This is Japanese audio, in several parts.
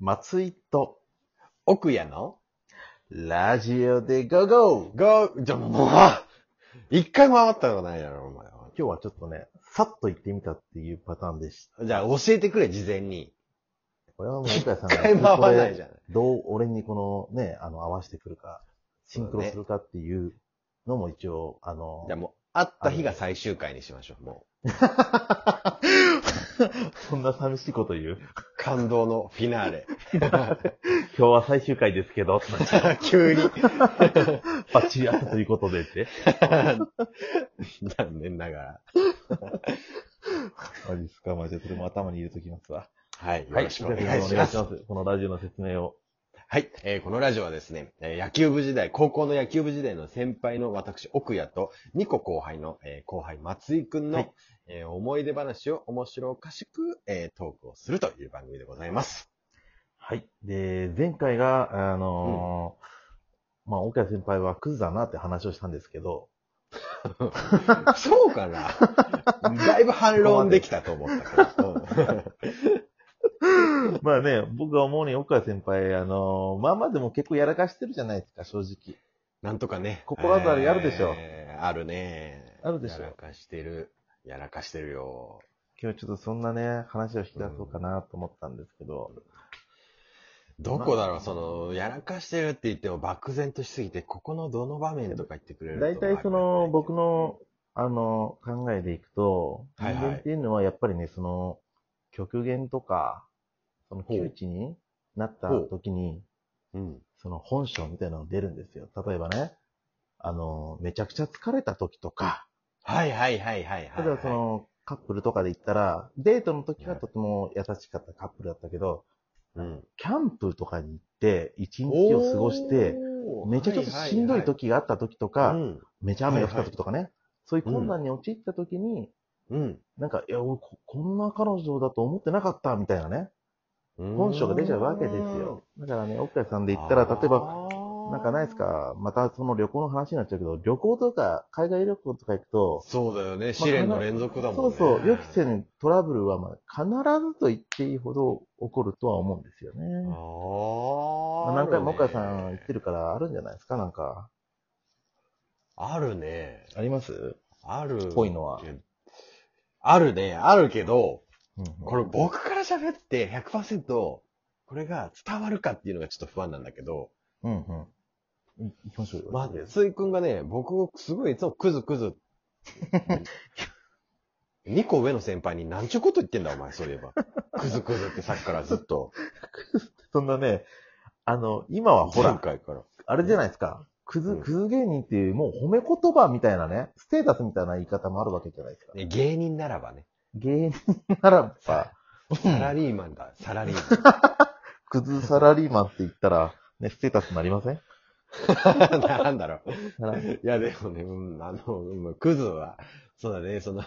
松井と、奥屋のラジオでゴーゴーが、じゃあもう、一回も回ったことないやろ、お前は。今日はちょっとね、さっと言ってみたっていうパターンでした。じゃあ教えてくれ、事前に。これはもう、さん一回も回らないじゃん。どう俺にこのね、あの、合わせてくるか、シンクロするかっていうのも一応、あのじゃあ、もう、会った日が最終回にしましょう、も そんな寂しいこと言う？う。感動のフィナーレ。今日は最終回ですけど、急に。バッチリやったということでって。残念ながら。マジですか？まあ、じゃあそれも頭に入れときますわ。はい、よろしくお願いします。いします。このラジオの説明を。はい、えーこのラジオはですね、えー野球部時代、高校の野球部時代の先輩の私、奥谷と、2個後輩の、えー後輩、松井くんの、はいえー思い出話を面白おかしく、えートークをするという番組でございます。はい。で、前回が、あのーまあ、岡谷先輩はクズだなって話をしたんですけど、そうかなだいぶ反論できたと思ったから。まあね、僕が思うに岡谷先輩、あのーまあまあでも結構やらかしてるじゃないですか、正直。なんとかね。心当たりあるでしょえーあるね。あるでしょやらかしてる。やらかしてるよ。今日ちょっとそんなね、話を引き出そうかなと思ったんですけど、どこだろう、その、やらかしてるって言っても漠然としすぎて、ここのどの場面とか言ってくれると。大体その、僕の、あの、考えでいくと、人間っていうのはやっぱりね、その、極限とか、その窮地になった時に、うん。その本性みたいなの出るんですよ。例えばね、あの、めちゃくちゃ疲れた時とか、はいはいはいはいはい。例えばその、カップルとかで言ったら、デートの時はとても優しかったカップルだったけど、うん。キャンプとかに行って、一日を過ごして、めっちゃちょっとしんどい時があった時とか、うん。めちゃ雨が降った時とかね、そういう困難に陥った時に、うん。なんか、いや、俺こ、こんな彼女だと思ってなかった、みたいなね、うん本性が出ちゃうわけですよ。。だからね、奥谷さんで言ったら、例えば、ばなんかないですか、またその旅行の話になっちゃうけど、旅行とか、海外旅行とか行くと、そうだよね。試練の連続だもんね。そうそう、予期せぬトラブルは、まあ、必ずと言っていいほど起こるとは思うんですよね。あまああ。何回も岡谷さん言ってるから、あるんじゃないですか、なんか。あるね。あります？ある。ぽいのは。あるね。あるけど、うんこれ僕から喋って100%これが伝わるかっていうのがちょっと不安なんだけど、うんうん。い行きましょうよ。松井くんがね、僕をすごいいつもクズクズ。2個上の先輩に何ちゅうこと言ってんだお前、そういえば。クズクズってさっきからずっと。そんなね、あの、今はほ前ら。あれじゃないですか。クズ、うんクズ芸人っていう、もう褒め言葉みたいなね、ステータスみたいな言い方もあるわけじゃないですか。ね芸人ならばね。芸人ならば、サラリーマンだ、サラリークズ サラリーマンって言ったら、ね、ステータスになりません？マン。なんだろう。いや、でもね、うん、あの、うんクズは、そうだね、その、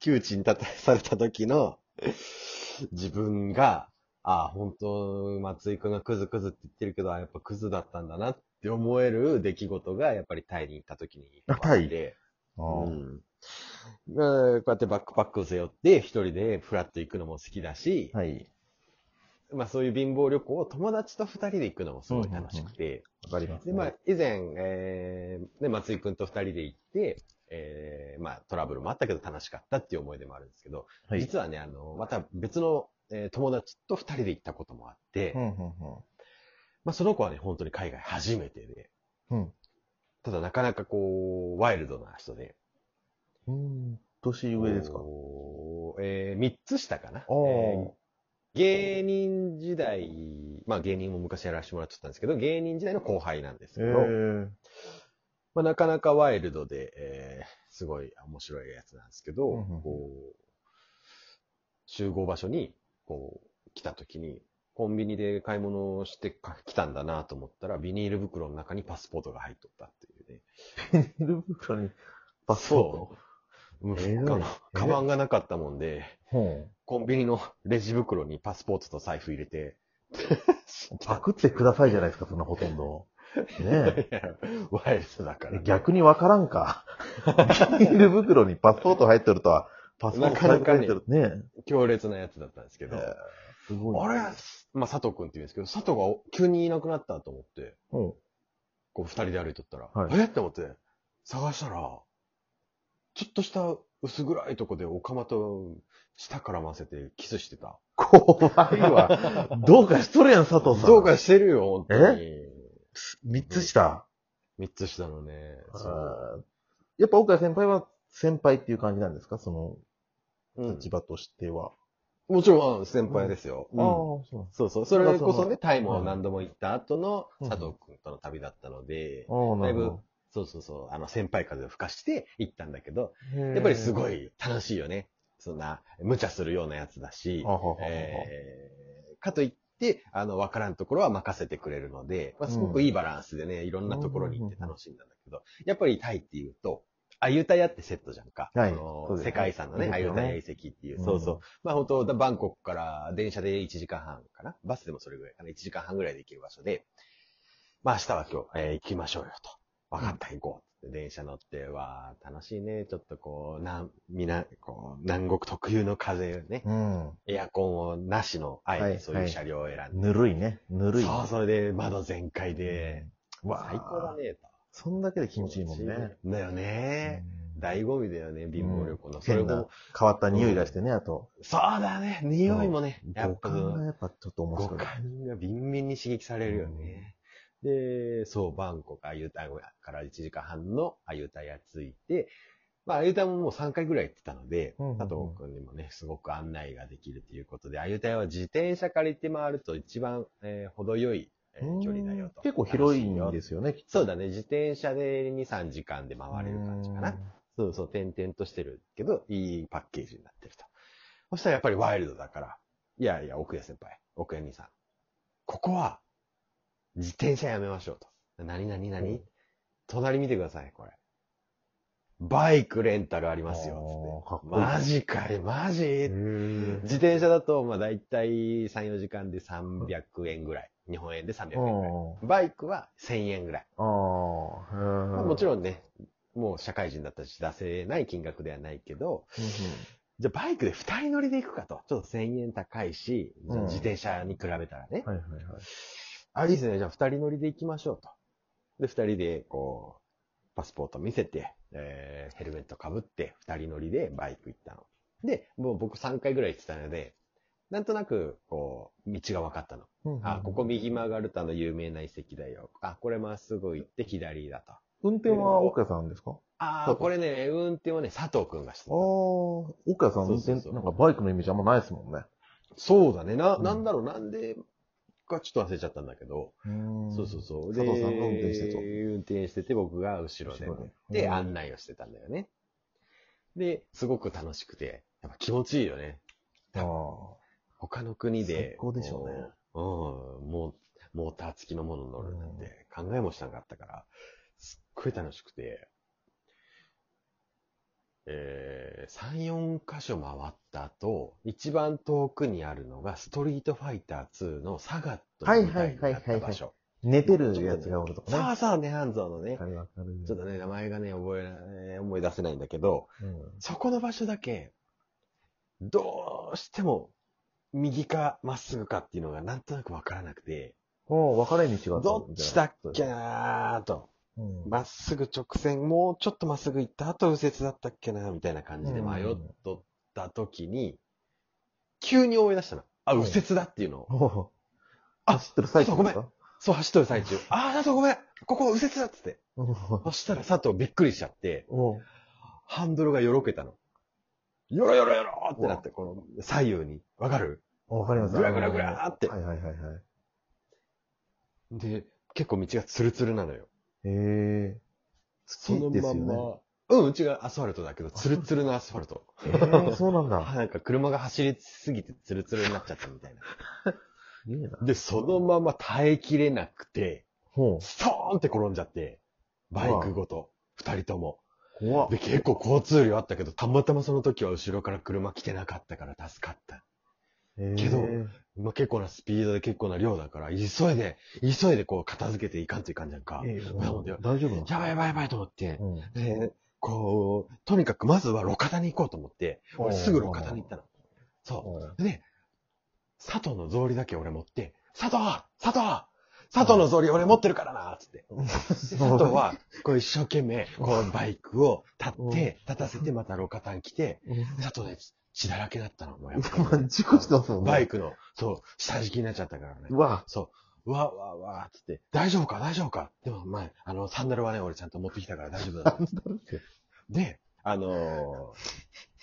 窮地に立たされた時の、自分が、ああ、本当松井くんがクズクズって言ってるけど、あやっぱクズだったんだなって思える出来事が、やっぱりタイに行った時に。あタイ？で。ううんこうやってバックパックを背負って、一人でフラッと行くのも好きだし、はい。まあそういう貧乏旅行を友達と二人で行くのもすごい楽しくて、わかります、で、まあ、以前、えー、ね、松井くんと二人で行って、えー、まあ、トラブルもあったけど楽しかったっていう思い出もあるんですけど、はい。実はね、あの、また別の、えー友達と二人で行ったこともあって、うん、うん、まあ、その子はね、本当に海外初めてで、うん。ただなかなかこう、ワイルドな人で。うん。うん。年上ですか？えー、三つ下かな？えー芸人時代、まあ芸人も昔やらせてもらってたんですけど、芸人時代の後輩なんですけど、ー。まあ、なかなかワイルドで、えーすごい面白いやつなんですけど、うんこう、集合場所に、こう、来た時に、コンビニで買い物をしてか来たんだなと思ったら、ビニール袋の中にパスポートが入っとったっていうね。ビニール袋にパスポート？あのカバンがなかったもんで、ほコンビニのレジ袋にパスポートと財布入れて、う。パクってくださいじゃないですか、そんなほとんど。ね いやワイルドだから、え。逆にわからんか。ビニール袋にパスポート入ってるとは、パスポートなかなかね書いてるね。強烈なやつだったんですけど、えーすごい。あれまあ、佐藤くんって言うんですけど、佐藤が急にいなくなったと思って、うん。こう二人で歩いとったら、はいえ？って思って、探したら、ちょっとした薄暗いとこでオカマと舌絡ませてキスしてた。怖いわ。どうかしとるやん、佐藤さん。どうかしてるよ、本当に。三つ下？三つ下のね、やっぱ岡谷先輩は先輩っていう感じなんですか？そのうん立場としては。もちろんうん先輩ですよ。うんああ、そうそうそれこそね、タイも何度も行った後のうん佐藤くんとの旅だったので、だいぶそうそうそう、あの、先輩風を吹かして行ったんだけど、ど。やっぱりすごい。い楽しいよね。そんな、無茶するようなやつだしかといって、あの、わからんところは任せてくれるので、まあ、すごくいいバランスでね、いろんなところに行って楽しんだんだけど、やっぱりタイっていうと、アユタヤってセットじゃんか。はいね世界遺産のね、アユタヤ遺跡っていう。うんそうそう。まあ本当バンコクから電車で1時間半かな？バスでもそれぐらいかな？1時間半ぐらいで行ける場所で、まあ明日は今日、えー行きましょうよと。分かった、行こう。電車乗って、わあ楽しいね。ちょっとこう、なん、みな、こう、南国特有の風ね。うん。エアコンをなしの、あはいえてそういう車両を選んで。ぬるいね。ぬるい。そう、それで窓全開で、うん。わあ最高だ。ね、と。そんだけで気持ちいいもんね。。だよね。うん醍醐味だよね、貧乏旅行の。うんそれも、変わった匂いがしてね、あと。そうだね、匂いもね、や五感がやっぱちょっと面五白い。感がビンビンに刺激されるよね。で、そう、バンコク、アユタヤから1時間半のアユタヤ着いて、まあ、アユタヤももう3回ぐらい行ってたので、うんうんうん佐藤君にもね、すごく案内ができるということで、アユタヤは自転車借りて回ると一番、えー程よい、えー距離だよと。結構広いんですよね、きっと。そうだね、自転車で2、3時間で回れる感じかな。そうそう、点々としてるけど、いいパッケージになってると。そしたらやっぱりワイルドだから、いやいや、奥谷先輩、奥谷兄さん、ここは、自転車やめましょうと。何何何、うん隣見てください、これ。バイクレンタルありますよ、つっマジかい、マジ？自転車だと、まあ大体3、4時間で300円ぐらい。日本円で300円ぐらい。うんバイクは1000円ぐらい。ああ、まあもちん。ろんね、もう社会人だったし出せない金額ではないけど、じゃあバイクで2人乗りで行くかと。ちょっと1000円高いし、自転車に比べたらね。はいはいはい。あ、いいですね。じゃあ2人乗りで行きましょうと。で、2人でこう、パスポート見せて、えー、ヘルメットかぶって、2人乗りでバイク行ったの。で、もう僕3回ぐらい行ってたので、なんとなく、こう、道が分かったの。うんうんあ、ここ右曲がるとあの有名な遺跡だよ。あ、これまっすぐ行って左だと。運転は岡谷さんですか？ああ、これね、運転はね、佐藤くんがしてああ、た。岡谷さん運転、なんかバイクのイメージあんまないですもんね。そうだね。な、うんなんだろう、なんでかちょっと忘れちゃったんだけど。そうそうそう。佐藤さんが運転してとで運転してて、僕が後ろでで案内をしてたんだよね。で、すごく楽しくて、やっぱ気持ちいいよね。他の国で。最高でしょうねこう。うん。もう、モーター付きのものに乗るなんて考えもしなかったから、すっごい楽しくて、えー、3、4箇所回った後、一番遠くにあるのが、ストリートファイター2のサガットの舞台になった場所。寝てるやつがおるとかね。さあさあ、ネハンゾーのね。ちょっとね、名前がね、覚え思い出せないんだけど、うんそこの場所だけ、どうしても、右かまっすぐかっていうのがなんとなくわからなくて、おう分かれ道がどっちだっけなーと。うんまっすぐ直線、もうちょっとまっすぐ行った後右折だったっけなみたいな感じで迷っとった時に、急に思い出したの。あ、うん右折だっていうのを。おうあ走ってる最中ですか？そう、走ってる最中。あー、だとごめんここ右折だっつって。おそしたら佐藤びっくりしちゃって、うハンドルがよろけたの。よろよろよろってなって、この左右に。わかる？わかりますぐらぐらぐらーってはいはいはいはい。で、結構道がツルツルなのよ。へえ。土ですよね。うん、うちがアスファルトだけど、ツルツルのアスファルト。えー、そうなんあだ。なんか車が走りすぎてツルツルになっちゃったみたいな。で、そのまま耐えきれなくて、ほストーンって転んじゃって、バイクごと、二人とも。う。怖っで、結構交通量あったけど、たまたまその時は後ろから車来てなかったから助かった。えーけどまあ、結構なスピードで結構な量だから、急いで、急いでこう片付けていかんといかんじゃんか。えーなので大丈夫なの？やばいやばいやばいと思って。うん。で、こう、とにかくまずは路肩に行こうと思って、俺すぐ路肩に行ったの。そう。で、佐藤の草履だけ俺持って、佐藤佐藤佐藤の草履俺持ってるからなつって。で佐藤は、こう一生懸命、こうバイクを立って、立たせてまた路肩に来て、佐藤ね、血だらけだったの、もうやっぱり。まあ、事故してますもんね。バイクの、そう、下敷きになっちゃったからね。うわ、そう。うわ、うわ、うわ、つって、大丈夫か？大丈夫か？でも、まあ、あの、サンダルはね、俺ちゃんと持ってきたから大丈夫だ。で、あのー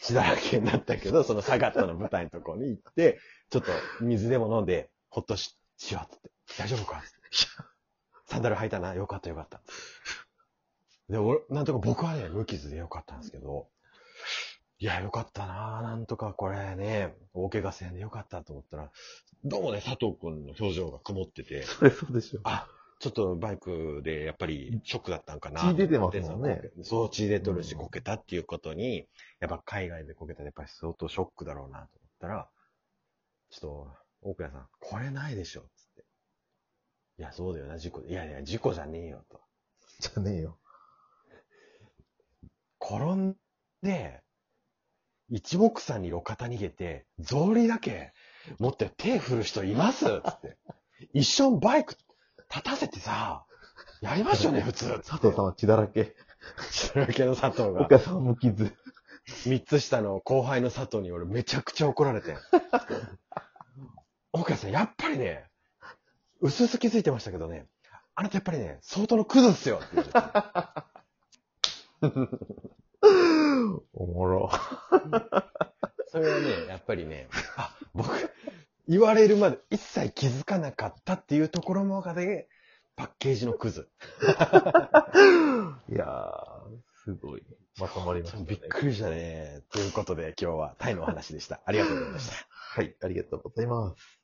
血だらけになったけど、そのサガットの舞台のとこに行って、ちょっと水でも飲んで、ほっとし、しようって。大丈夫か？つってサンダル履いたな？よかったよかった。で、俺、なんとか僕はね、無傷でよかったんですけど、いや、よかったななんとかこれね、大怪我せんでよかったと思ったら、どうもね、佐藤くんの表情が曇ってて、それそうでしょ。あ、ちょっとバイクでやっぱりショックだったんかな。血出てますもんね。そう、血出とるし、うんこけたっていうことに、やっぱ海外でこけたらやっぱり相当ショックだろうなと思ったら、ちょっと、大倉さん、これないでしょ、つって。いや、そうだよな、事故。いやいや、事故じゃねえよ、と。じゃねえよ。転んで、一目散に路肩逃げて、草履だけ持って手振る人いますつって。一緒にバイク立たせてさ、やりますよね、普通。佐藤さんは血だらけ。それだけの佐藤が。お母さんは無傷。三つ下の後輩の佐藤に俺めちゃくちゃ怒られて。岡さん、やっぱりね、うすうす気づいてましたけどね、あなたやっぱりね、相当のクズっすよって言われて。おもろ。それはね、やっぱりね、あ、僕、言われるまで一切気づかなかったっていうところもがで、パッケージのクズ。いやー、すごい。まとまりました、ね。びっくりしたね。ということで今日はタイのお話でした。ありがとうございました。はい、ありがとうございます。